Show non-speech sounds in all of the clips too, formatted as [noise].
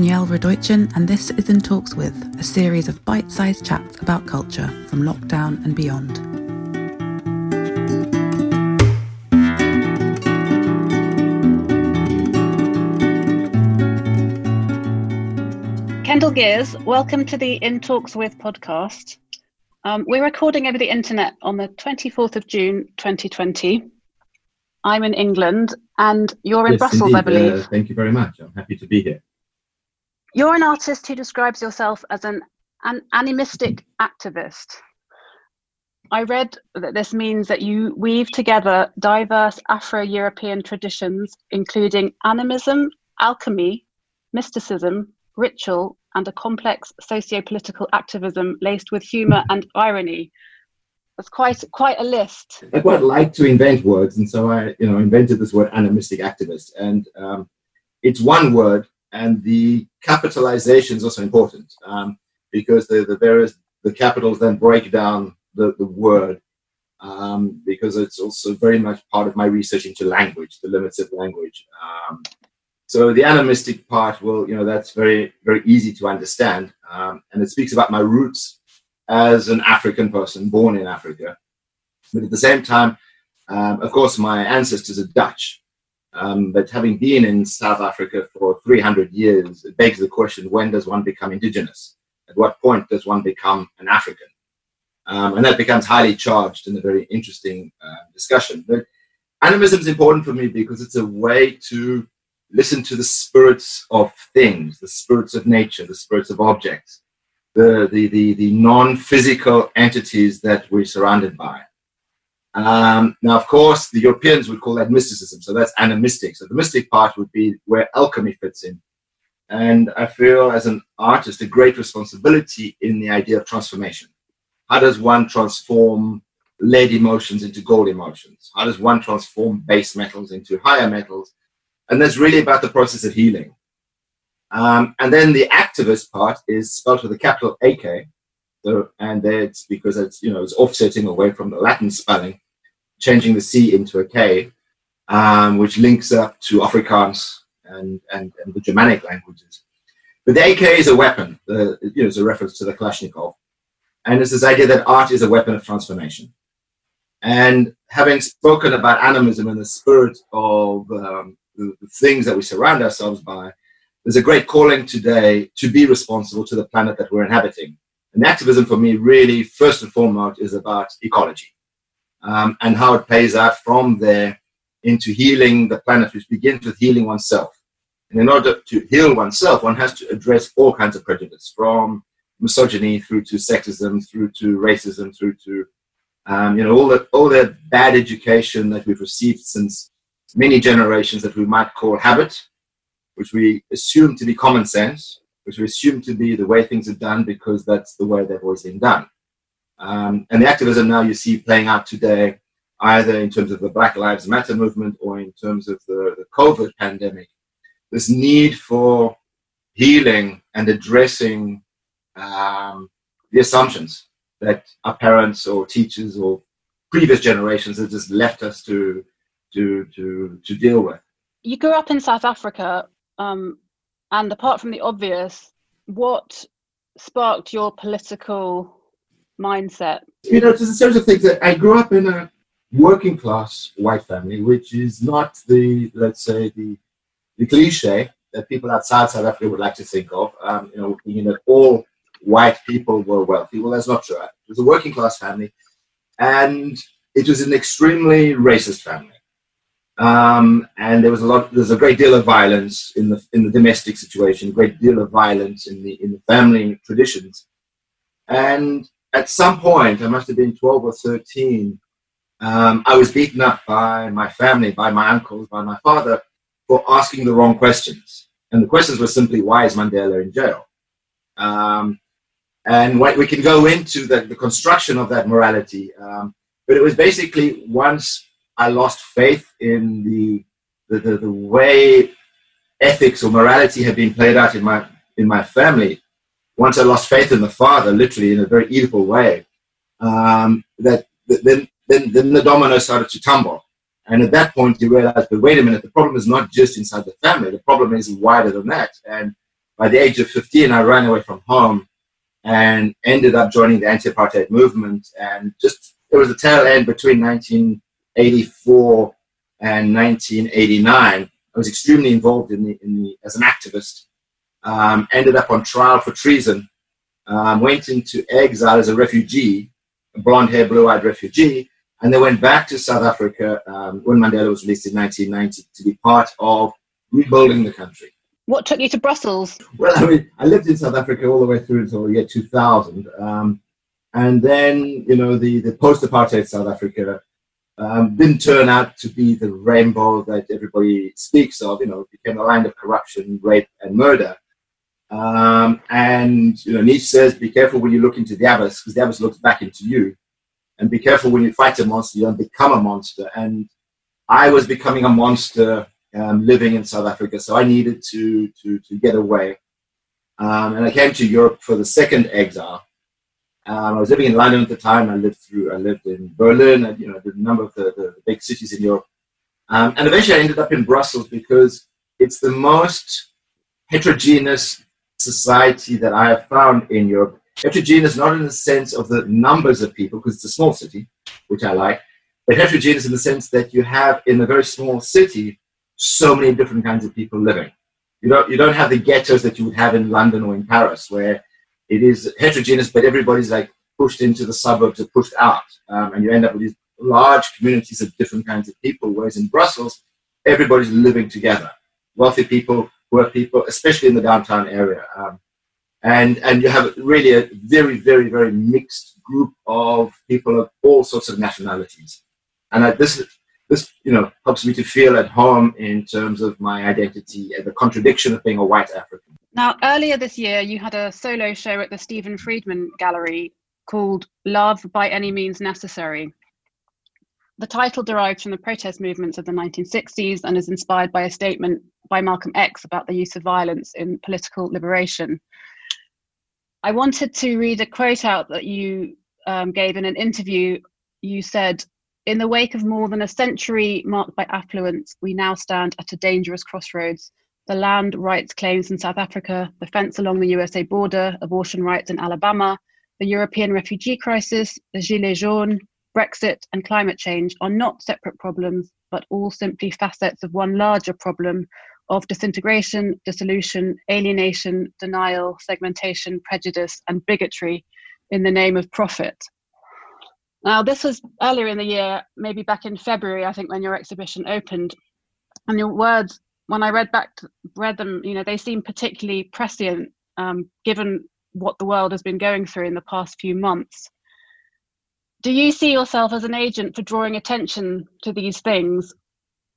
Danielle Radojcin, and this is In Talks With, a series of bite sized chats about culture from lockdown and beyond. Kendell Geers, welcome to the In Talks With podcast. Um, we're recording over the internet on the 24th of June 2020. I'm in England and you're in yes, Brussels, indeed. I believe. Uh, thank you very much. I'm happy to be here. You're an artist who describes yourself as an, an animistic activist. I read that this means that you weave together diverse Afro European traditions, including animism, alchemy, mysticism, ritual, and a complex socio political activism laced with humour and irony. That's quite quite a list. I quite like to invent words, and so I, you know, invented this word animistic activist, and um, it's one word, and the capitalization is also important um, because the, the various the capitals then break down the, the word um, because it's also very much part of my research into language, the limits of language. Um, so the animistic part, well, you know, that's very very easy to understand, um, and it speaks about my roots as an African person born in Africa. But at the same time, um, of course, my ancestors are Dutch. Um, but having been in South Africa for 300 years, it begs the question when does one become indigenous? At what point does one become an African? Um, and that becomes highly charged in a very interesting uh, discussion. But animism is important for me because it's a way to listen to the spirits of things, the spirits of nature, the spirits of objects, the, the, the, the non-physical entities that we're surrounded by. Um, now, of course, the Europeans would call that mysticism, so that's animistic. So the mystic part would be where alchemy fits in. And I feel as an artist a great responsibility in the idea of transformation. How does one transform lead emotions into gold emotions? How does one transform base metals into higher metals? And that's really about the process of healing. Um, and then the activist part is spelled with a capital AK. So, and it's because it's, you know, it's offsetting away from the Latin spelling, changing the C into a K, um, which links up to Afrikaans and, and, and the Germanic languages. But the AK is a weapon, the, you know, it's a reference to the Kalashnikov. And it's this idea that art is a weapon of transformation. And having spoken about animism and the spirit of um, the, the things that we surround ourselves by, there's a great calling today to be responsible to the planet that we're inhabiting. And activism for me really, first and foremost, is about ecology um, and how it plays out from there into healing the planet, which begins with healing oneself. And in order to heal oneself, one has to address all kinds of prejudice, from misogyny through to sexism, through to racism, through to um, you know all that all that bad education that we've received since many generations that we might call habit, which we assume to be common sense, which we assume to be the way things are done because that's the way they've always been done. Um, and the activism now you see playing out today, either in terms of the Black Lives Matter movement or in terms of the, the COVID pandemic, this need for healing and addressing um, the assumptions that our parents or teachers or previous generations have just left us to to to to deal with. You grew up in South Africa, um, and apart from the obvious, what sparked your political mindset? You know, there's a series of things that I grew up in a working class white family, which is not the let's say the the cliche that people outside South Africa would like to think of. Um, you know, thinking that all white people were wealthy. Well, that's not true. It was a working class family, and it was an extremely racist family. Um, and there was a lot. There's a great deal of violence in the in the domestic situation. A great deal of violence in the in the family traditions. And at some point, I must have been 12 or 13. Um, I was beaten up by my family, by my uncles, by my father, for asking the wrong questions. And the questions were simply, "Why is Mandela in jail?" Um, and what, we can go into the, the construction of that morality. Um, but it was basically once I lost faith in the, the, the, the, way ethics or morality had been played out in my, in my family, once I lost faith in the father, literally in a very evil way, um, that, that then, then, then the dominoes started to tumble. And at that point, you realize, but wait a minute, the problem is not just inside the family. The problem is wider than that. And by the age of 15, I ran away from home and ended up joining the anti-apartheid movement. And just it was a tail end between 1984 and 1989. I was extremely involved in the, in the as an activist. Um, ended up on trial for treason. Um, went into exile as a refugee, a blonde-haired, blue-eyed refugee, and then went back to South Africa um, when Mandela was released in 1990 to be part of rebuilding the country. What took you to Brussels? Well, I mean, I lived in South Africa all the way through until the year 2000. Um, and then, you know, the, the post apartheid South Africa um, didn't turn out to be the rainbow that everybody speaks of. You know, it became a land of corruption, rape, and murder. Um, and, you know, Nietzsche says, be careful when you look into the abyss, because the abyss looks back into you. And be careful when you fight a monster, you don't become a monster. And I was becoming a monster um, living in South Africa, so I needed to, to, to get away. Um, and I came to Europe for the second exile. Um, I was living in London at the time. I lived through. I lived in Berlin. And, you know, a number of the, the, big cities in Europe. Um, and eventually, I ended up in Brussels because it's the most heterogeneous society that I have found in Europe. Heterogeneous, not in the sense of the numbers of people, because it's a small city, which I like, but heterogeneous in the sense that you have in a very small city so many different kinds of people living. You don't you don't have the ghettos that you would have in London or in Paris, where it is heterogeneous, but everybody's like pushed into the suburbs or pushed out, um, and you end up with these large communities of different kinds of people. Whereas in Brussels, everybody's living together, wealthy people, poor people, especially in the downtown area, um, and and you have really a very very very mixed group of people of all sorts of nationalities, and uh, this this you know helps me to feel at home in terms of my identity and the contradiction of being a white African. Now, earlier this year, you had a solo show at the Stephen Friedman Gallery called Love by Any Means Necessary. The title derives from the protest movements of the 1960s and is inspired by a statement by Malcolm X about the use of violence in political liberation. I wanted to read a quote out that you um, gave in an interview. You said, In the wake of more than a century marked by affluence, we now stand at a dangerous crossroads the land rights claims in South Africa, the fence along the USA border, abortion rights in Alabama, the European refugee crisis, the Gilets jaunes, Brexit, and climate change are not separate problems, but all simply facets of one larger problem of disintegration, dissolution, alienation, denial, segmentation, prejudice, and bigotry in the name of profit. Now, this was earlier in the year, maybe back in February, I think, when your exhibition opened. And your words when I read back read them, you know, they seem particularly prescient um, given what the world has been going through in the past few months. Do you see yourself as an agent for drawing attention to these things,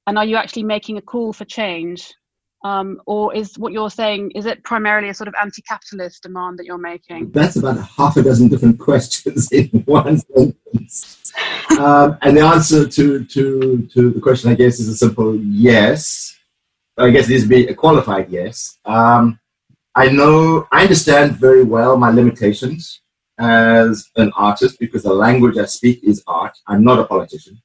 and are you actually making a call for change? Um, or is what you're saying is it primarily a sort of anti-capitalist demand that you're making that's about half a dozen different [laughs] questions in one sentence um, and the answer to, to, to the question i guess is a simple yes I guess this be a qualified yes. Um, I know, I understand very well my limitations as an artist because the language I speak is art. I'm not a politician.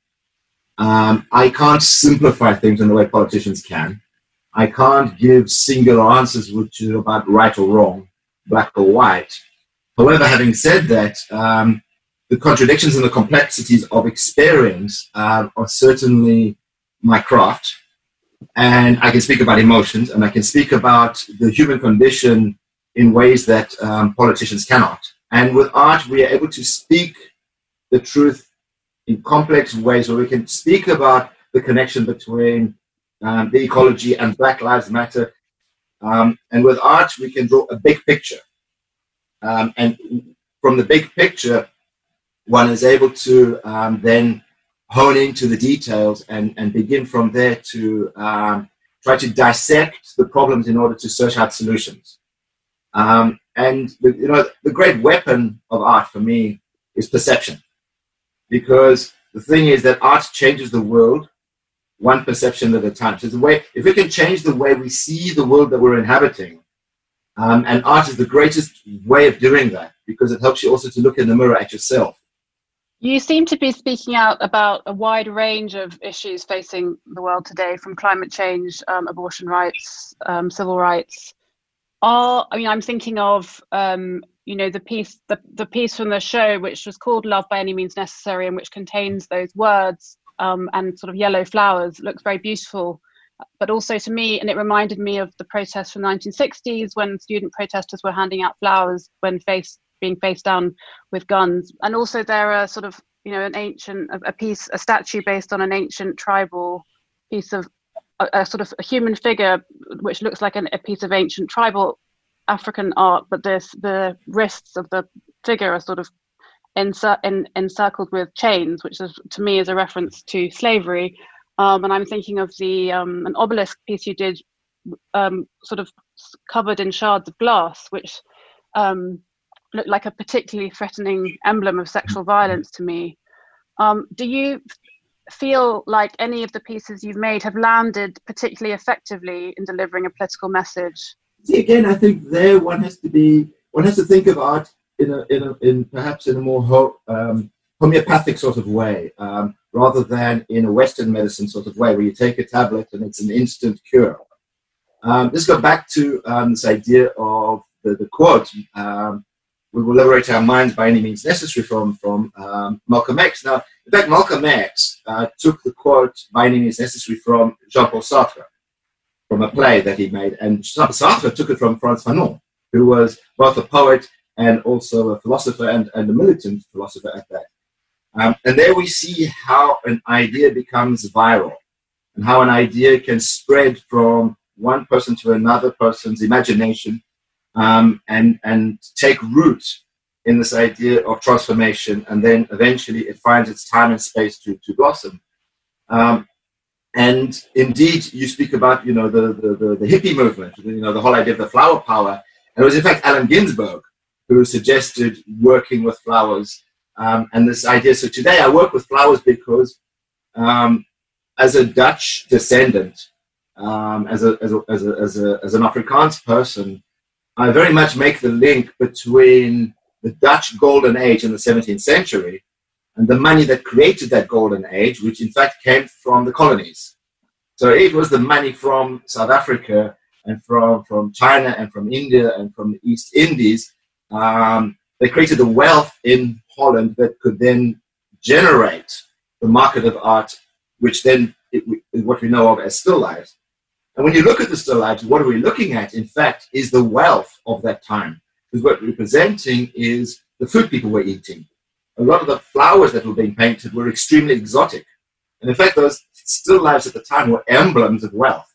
Um, I can't simplify things in the way politicians can. I can't give singular answers which are about right or wrong, black or white. However, having said that, um, the contradictions and the complexities of experience uh, are certainly my craft and I can speak about emotions and I can speak about the human condition in ways that um, politicians cannot. And with art, we are able to speak the truth in complex ways where we can speak about the connection between um, the ecology and Black Lives Matter. Um, and with art, we can draw a big picture. Um, and from the big picture, one is able to um, then hone into the details and, and begin from there to um, try to dissect the problems in order to search out solutions. Um, and the, you know, the great weapon of art for me is perception, because the thing is that art changes the world one perception at a time. So the way, if we can change the way we see the world that we're inhabiting, um, and art is the greatest way of doing that because it helps you also to look in the mirror at yourself you seem to be speaking out about a wide range of issues facing the world today, from climate change, um, abortion rights, um, civil rights. are I mean I'm thinking of um, you know the piece the, the piece from the show which was called Love by Any Means Necessary and which contains those words um, and sort of yellow flowers looks very beautiful. But also to me, and it reminded me of the protests from the 1960s when student protesters were handing out flowers when face being faced down with guns. And also there are sort of you know an ancient a piece a statue based on an ancient tribal piece of a, a sort of a human figure which looks like an, a piece of ancient tribal African art, but this the wrists of the figure are sort of encir- en- encircled with chains, which is to me is a reference to slavery. Um, and I'm thinking of the um, an obelisk piece you did, um, sort of covered in shards of glass, which um, looked like a particularly threatening emblem of sexual violence to me. Um, do you feel like any of the pieces you've made have landed particularly effectively in delivering a political message? See, again, I think there one has to be one has to think of art in a in a in perhaps in a more ho- um, homeopathic sort of way, um, rather than in a Western medicine sort of way, where you take a tablet and it's an instant cure. Um, let's go back to um, this idea of the, the quote. Um, we will liberate our minds by any means necessary from from um, Malcolm X. Now, in fact, Malcolm X uh, took the quote by any means necessary from Jean-Paul Sartre, from a play that he made, and Sartre took it from Frantz Fanon, who was both a poet and also a philosopher and, and a militant philosopher at that. Um, and there we see how an idea becomes viral and how an idea can spread from one person to another person's imagination um, and, and take root in this idea of transformation, and then eventually it finds its time and space to, to blossom. Um, and indeed, you speak about you know the, the, the, the, hippie movement, you know the whole idea of the flower power. And it was in fact Allen Ginsberg who suggested working with flowers um, and this idea. So today I work with flowers because um, as a Dutch descendant, um, as, a, as, a, as, a, as, an Afrikaans person, I very much make the link between the Dutch golden age in the 17th century and the money that created that golden age, which in fact came from the colonies. So it was the money from South Africa and from, from China and from India and from the East Indies. Um, they created the wealth in Holland that could then generate the market of art, which then is what we know of as still lives. And when you look at the still lives, what are we looking at, in fact, is the wealth of that time. Because what we're presenting is the food people were eating. A lot of the flowers that were being painted were extremely exotic. And in fact, those still lives at the time were emblems of wealth.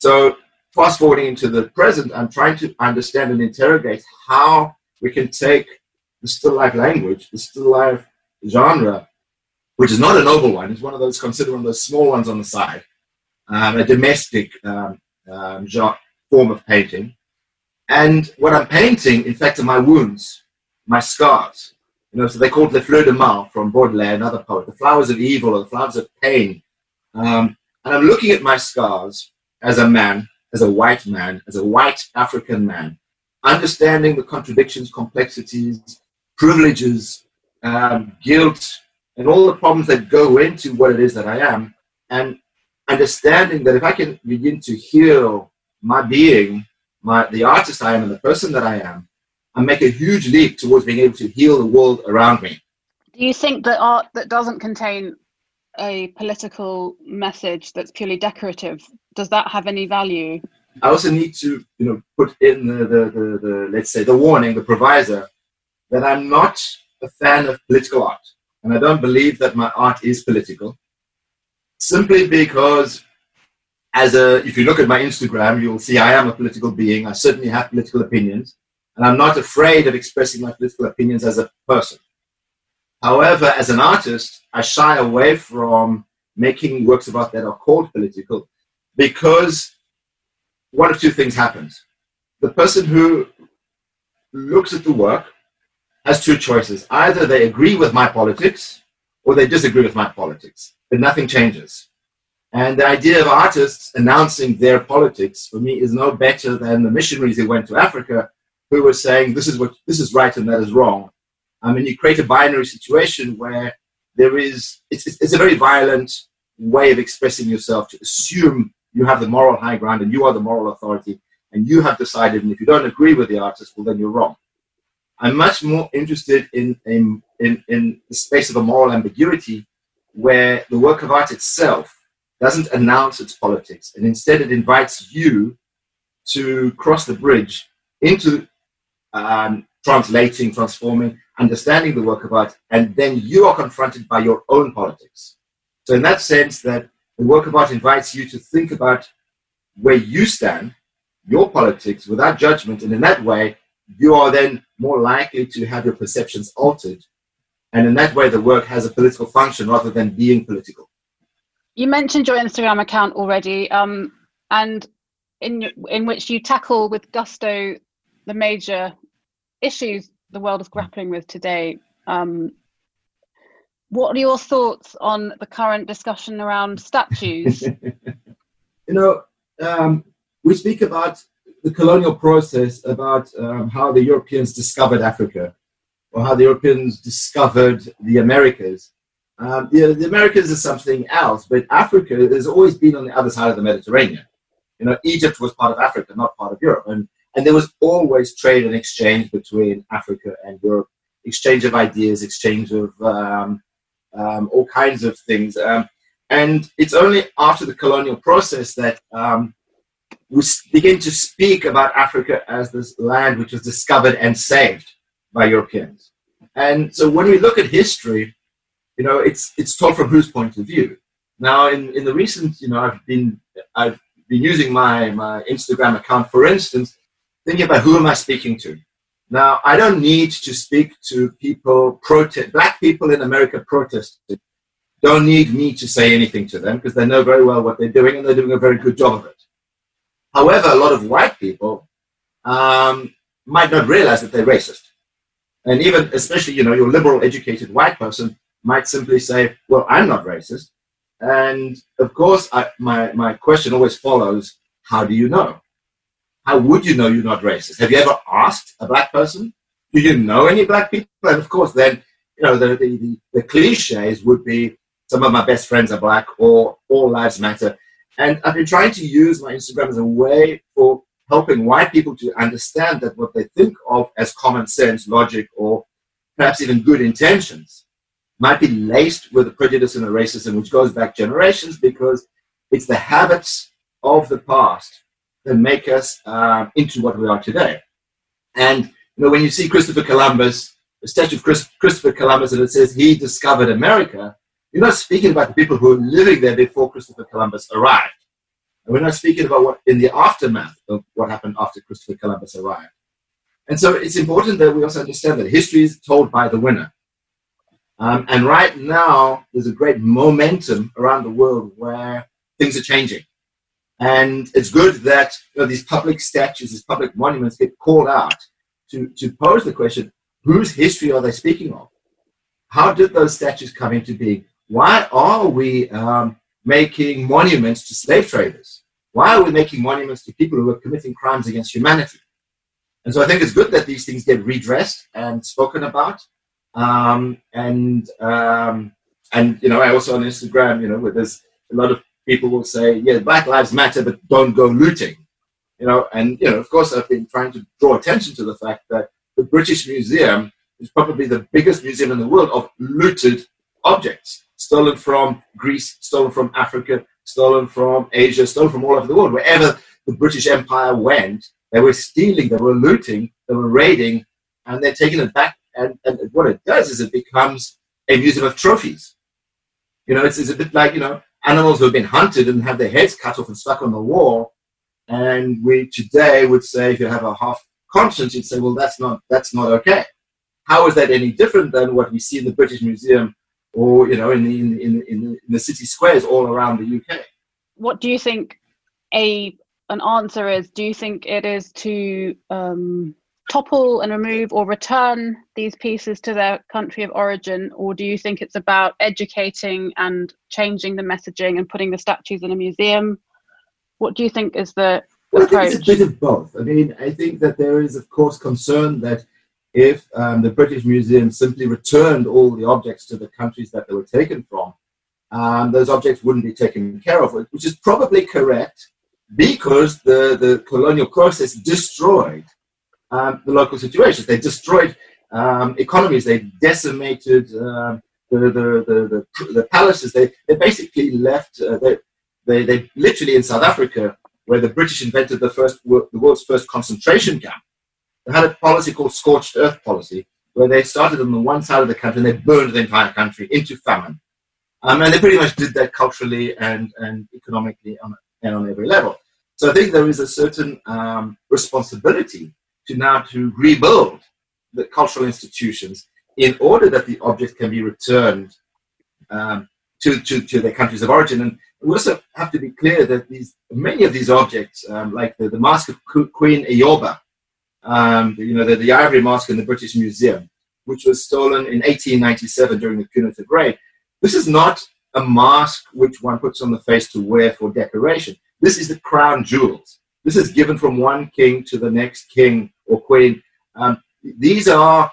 So, fast forwarding into the present, I'm trying to understand and interrogate how we can take the still life language, the still life genre, which is not a noble one, it's one of those considered one of those small ones on the side, um, a domestic um, um, form of painting. And what I'm painting, in fact, are my wounds, my scars. You know, so they called Les Fleurs de Mal from Baudelaire, another poet, the flowers of evil or the flowers of pain. Um, and I'm looking at my scars as a man, as a white man, as a white African man, understanding the contradictions, complexities, privileges, um, guilt, and all the problems that go into what it is that I am, and understanding that if I can begin to heal my being, my the artist I am, and the person that I am, I make a huge leap towards being able to heal the world around me. Do you think that art that doesn't contain a political message that's purely decorative does that have any value? I also need to, you know, put in the, the, the, the let's say the warning, the provisor, that I'm not a fan of political art, and I don't believe that my art is political simply because as a if you look at my instagram you'll see i am a political being. I certainly have political opinions and i'm not afraid of expressing my political opinions as a person. However as an artist i shy away from making works of art that are called political because one of two things happens. The person who looks at the work has two choices. Either they agree with my politics or they disagree with my politics but nothing changes. And the idea of artists announcing their politics for me is no better than the missionaries who went to Africa who were saying this is what this is right and that is wrong. I mean, you create a binary situation where there is it's, it's a very violent way of expressing yourself to assume you have the moral high ground and you are the moral authority and you have decided, and if you don't agree with the artist, well, then you're wrong. I'm much more interested in, in, in, in the space of a moral ambiguity where the work of art itself doesn't announce its politics, and instead it invites you to cross the bridge into um, translating, transforming, understanding the work of art, and then you are confronted by your own politics. So, in that sense, that the work of art invites you to think about where you stand, your politics, without judgment, and in that way, you are then more likely to have your perceptions altered. And in that way, the work has a political function rather than being political. You mentioned your Instagram account already, um, and in in which you tackle with gusto the major issues the world is grappling with today. Um, what are your thoughts on the current discussion around statues? [laughs] you know, um, we speak about the colonial process, about um, how the Europeans discovered Africa, or how the Europeans discovered the Americas. Um, the, the Americas is something else, but Africa has always been on the other side of the Mediterranean. You know, Egypt was part of Africa, not part of Europe, and and there was always trade and exchange between Africa and Europe, exchange of ideas, exchange of um, um, all kinds of things. Um, and it's only after the colonial process that um, we begin to speak about Africa as this land which was discovered and saved by Europeans. And so when we look at history, you know, it's it's told from whose point of view. Now, in, in the recent, you know, I've been I've been using my my Instagram account, for instance, thinking about who am I speaking to. Now, I don't need to speak to people, protest, black people in America protesting. Don't need me to say anything to them because they know very well what they're doing and they're doing a very good job of it. However, a lot of white people um, might not realize that they're racist. And even, especially, you know, your liberal educated white person might simply say, well, I'm not racist. And of course, I, my, my question always follows, how do you know? How would you know you're not racist? Have you ever asked a black person? Do you know any black people? And of course, then you know the, the, the, the cliches would be some of my best friends are black or all lives matter. And I've been trying to use my Instagram as a way for helping white people to understand that what they think of as common sense, logic, or perhaps even good intentions might be laced with a prejudice and a racism which goes back generations because it's the habits of the past that make us uh, into what we are today. And you know, when you see Christopher Columbus, the statue of Chris, Christopher Columbus, and it says he discovered America, you're not speaking about the people who were living there before Christopher Columbus arrived. And we're not speaking about what in the aftermath of what happened after Christopher Columbus arrived. And so it's important that we also understand that history is told by the winner. Um, and right now, there's a great momentum around the world where things are changing. And it's good that you know, these public statues, these public monuments get called out to, to pose the question whose history are they speaking of? How did those statues come into being? Why are we um, making monuments to slave traders? Why are we making monuments to people who are committing crimes against humanity? And so I think it's good that these things get redressed and spoken about. Um, and um, and you know, I also on Instagram, you know, there's a lot of people will say, yeah, Black Lives Matter, but don't go looting. You know, and you know, of course, I've been trying to draw attention to the fact that the British Museum is probably the biggest museum in the world of looted objects, stolen from Greece, stolen from Africa, stolen from Asia, stolen from all over the world. Wherever the British Empire went, they were stealing, they were looting, they were raiding, and they're taking it back. And, and what it does is it becomes a museum of trophies. You know, it's, it's a bit like, you know, animals who have been hunted and have their heads cut off and stuck on the wall. And we today would say, if you have a half conscience, you'd say, well, that's not that's not okay. How is that any different than what we see in the British Museum or you know in the in, in, in, the, in the city squares all around the UK? What do you think a an answer is? Do you think it is to um, topple and remove or return these pieces to their country of origin, or do you think it's about educating and changing the messaging and putting the statues in a museum? What do you think is the well, approach? I think it's a bit of both. I mean, I think that there is, of course, concern that if um, the British Museum simply returned all the objects to the countries that they were taken from, um, those objects wouldn't be taken care of, which is probably correct. because the, the colonial process destroyed um, the local situations. They destroyed um, economies. They decimated um, the, the, the, the, palaces. They, they basically left, uh, they, they, they literally in South Africa, where the British invented the, first, the world's first concentration camp, they had a policy called scorched earth policy, where they started on the one side of the country and they burned the entire country into famine. Um, and they pretty much did that culturally and, and economically on, and on every level. So I think there is a certain um, responsibility to now to rebuild the cultural institutions in order that the objects can be returned um, to, to, to their countries of origin. And we also have to be clear that these many of these objects, um, like the, the mask of Queen Eyoba, um, you know, the, the ivory mask in the British Museum, which was stolen in 1897 during the punitive raid, this is not a mask which one puts on the face to wear for decoration. This is the crown jewels. This is given from one king to the next king or queen. Um, these are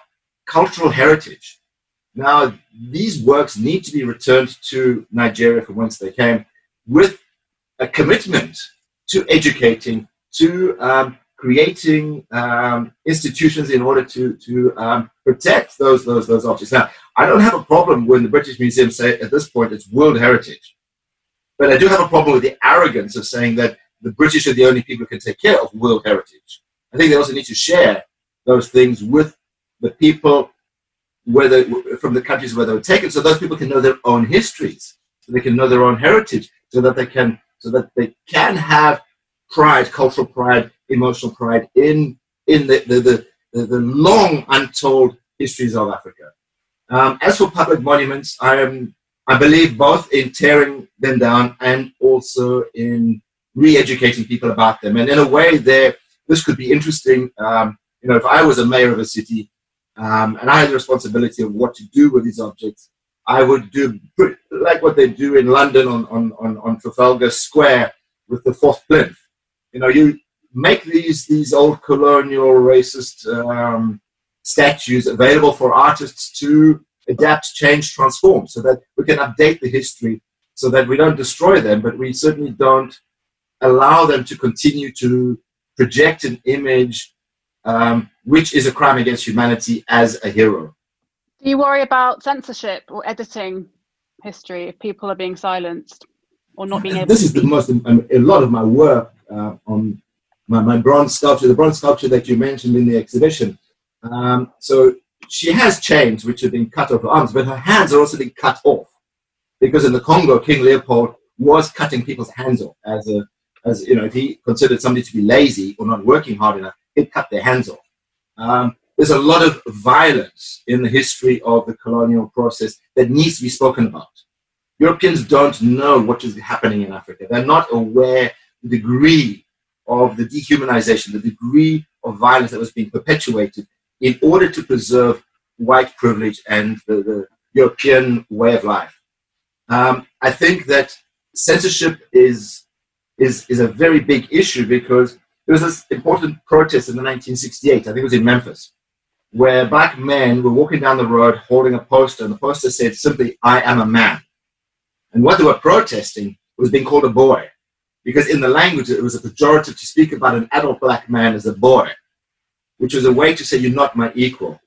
cultural heritage. Now, these works need to be returned to Nigeria from whence they came with a commitment to educating, to um, creating um, institutions in order to, to um, protect those, those, those objects. Now, I don't have a problem when the British Museum say at this point it's World Heritage. But I do have a problem with the arrogance of saying that the British are the only people who can take care of world heritage. I think they also need to share those things with the people whether from the countries where they were taken, so those people can know their own histories, so they can know their own heritage, so that they can so that they can have pride, cultural pride, emotional pride in in the the, the, the, the long untold histories of Africa. Um, as for public monuments, I am I believe both in tearing them down and also in re-educating people about them. And in a way, there this could be interesting. Um, you know, if I was a mayor of a city um, and I had the responsibility of what to do with these objects, I would do like what they do in London on, on, on, on Trafalgar Square with the fourth plinth. You know, you make these these old colonial racist um, statues available for artists to adapt, change, transform, so that we can update the history, so that we don't destroy them, but we certainly don't allow them to continue to project an image um, which is a crime against humanity as a hero. Do you worry about censorship or editing history if people are being silenced or not being able this is the most um, a lot of my work uh, on my, my bronze sculpture the bronze sculpture that you mentioned in the exhibition um, so she has chains which have been cut off her arms but her hands are also being cut off because in the congo king leopold was cutting people's hands off as a as you know if he considered somebody to be lazy or not working hard enough he'd cut their hands off um, there's a lot of violence in the history of the colonial process that needs to be spoken about. Europeans don't know what is happening in Africa. They're not aware the degree of the dehumanization, the degree of violence that was being perpetuated in order to preserve white privilege and the, the European way of life. Um, I think that censorship is, is, is a very big issue because there was this important protest in the 1968, I think it was in Memphis, where black men were walking down the road holding a poster, and the poster said simply, I am a man. And what they were protesting was being called a boy, because in the language it was a pejorative to speak about an adult black man as a boy, which was a way to say, You're not my equal.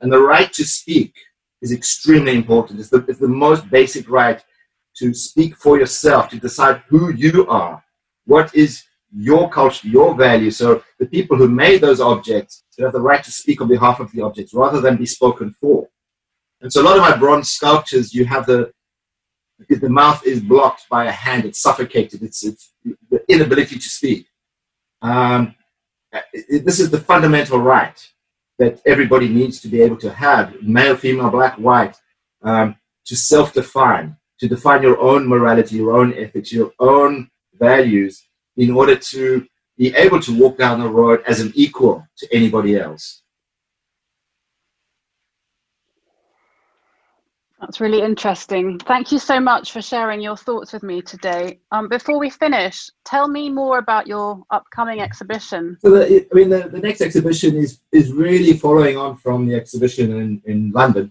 And the right to speak is extremely important. It's the, it's the most basic right to speak for yourself, to decide who you are, what is your culture, your values. So the people who made those objects should have the right to speak on behalf of the objects rather than be spoken for. And so a lot of my bronze sculptures, you have the the mouth is blocked by a hand, it's suffocated, it's, it's the inability to speak. Um, this is the fundamental right that everybody needs to be able to have, male, female, black, white, um, to self-define, to define your own morality, your own ethics, your own values, in order to be able to walk down the road as an equal to anybody else. That's really interesting. Thank you so much for sharing your thoughts with me today. Um, before we finish, tell me more about your upcoming exhibition. So, the, I mean, the, the next exhibition is is really following on from the exhibition in, in London.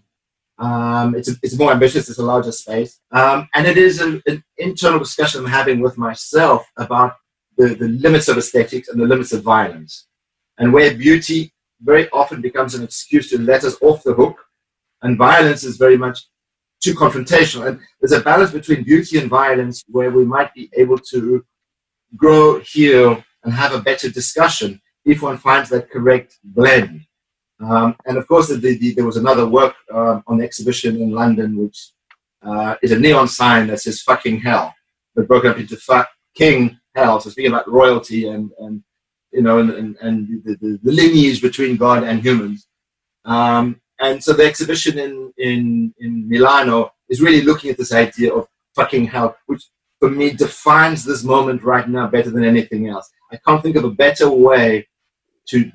Um, it's, a, it's more ambitious, it's a larger space. Um, and it is a, an internal discussion I'm having with myself about the, the limits of aesthetics and the limits of violence. And where beauty very often becomes an excuse to let us off the hook, and violence is very much too confrontational. And there's a balance between beauty and violence where we might be able to grow, heal, and have a better discussion if one finds that correct blend. Um, and of course, the, the, there was another work um, on the exhibition in London, which uh, is a neon sign that says fucking hell, but broken up into fuck king hell. So speaking about royalty and, and you know, and, and, and the, the, the, lineage between God and humans. Um, and so the exhibition in, in, in Milano is really looking at this idea of fucking hell, which for me defines this moment right now better than anything else. I can't think of a better way to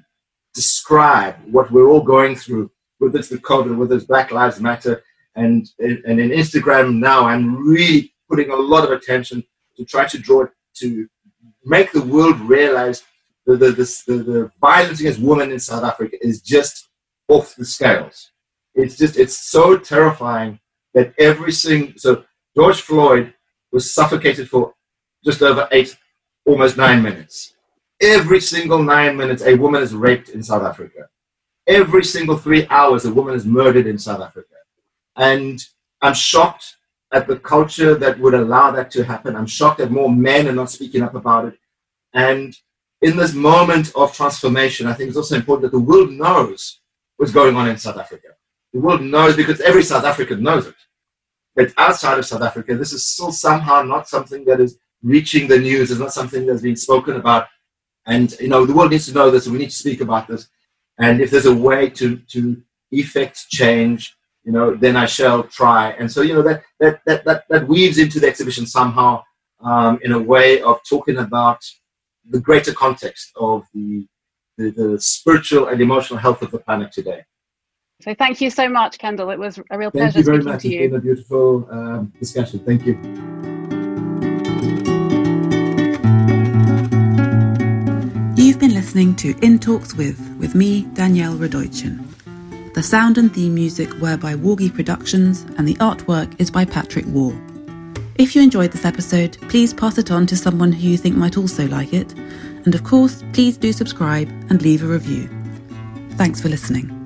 describe what we're all going through, whether it's the COVID, whether it's Black Lives Matter, and and in Instagram now, I'm really putting a lot of attention to try to draw it to make the world realize that the, the, the, the violence against women in South Africa is just off the scales. It's just it's so terrifying that every single so George Floyd was suffocated for just over eight, almost nine minutes. Every single nine minutes, a woman is raped in South Africa. Every single three hours, a woman is murdered in South Africa. And I'm shocked at the culture that would allow that to happen. I'm shocked that more men are not speaking up about it. And in this moment of transformation, I think it's also important that the world knows what's going on in South Africa. The world knows because every South African knows it. But outside of South Africa, this is still somehow not something that is reaching the news. It's not something that's being spoken about. And you know, the world needs to know this, we need to speak about this. And if there's a way to to effect change, you know, then I shall try. And so, you know, that that that that, that weaves into the exhibition somehow um, in a way of talking about the greater context of the, the, the spiritual and emotional health of the planet today. So thank you so much, Kendell. It was a real pleasure. Thank pleasure you very speaking much. to It's you. been a beautiful um, discussion. Thank you. You've been listening to In Talks With, with me, Danielle Radojcin. The sound and theme music were by Wargi Productions, and the artwork is by Patrick War. If you enjoyed this episode, please pass it on to someone who you think might also like it. And of course, please do subscribe and leave a review. Thanks for listening.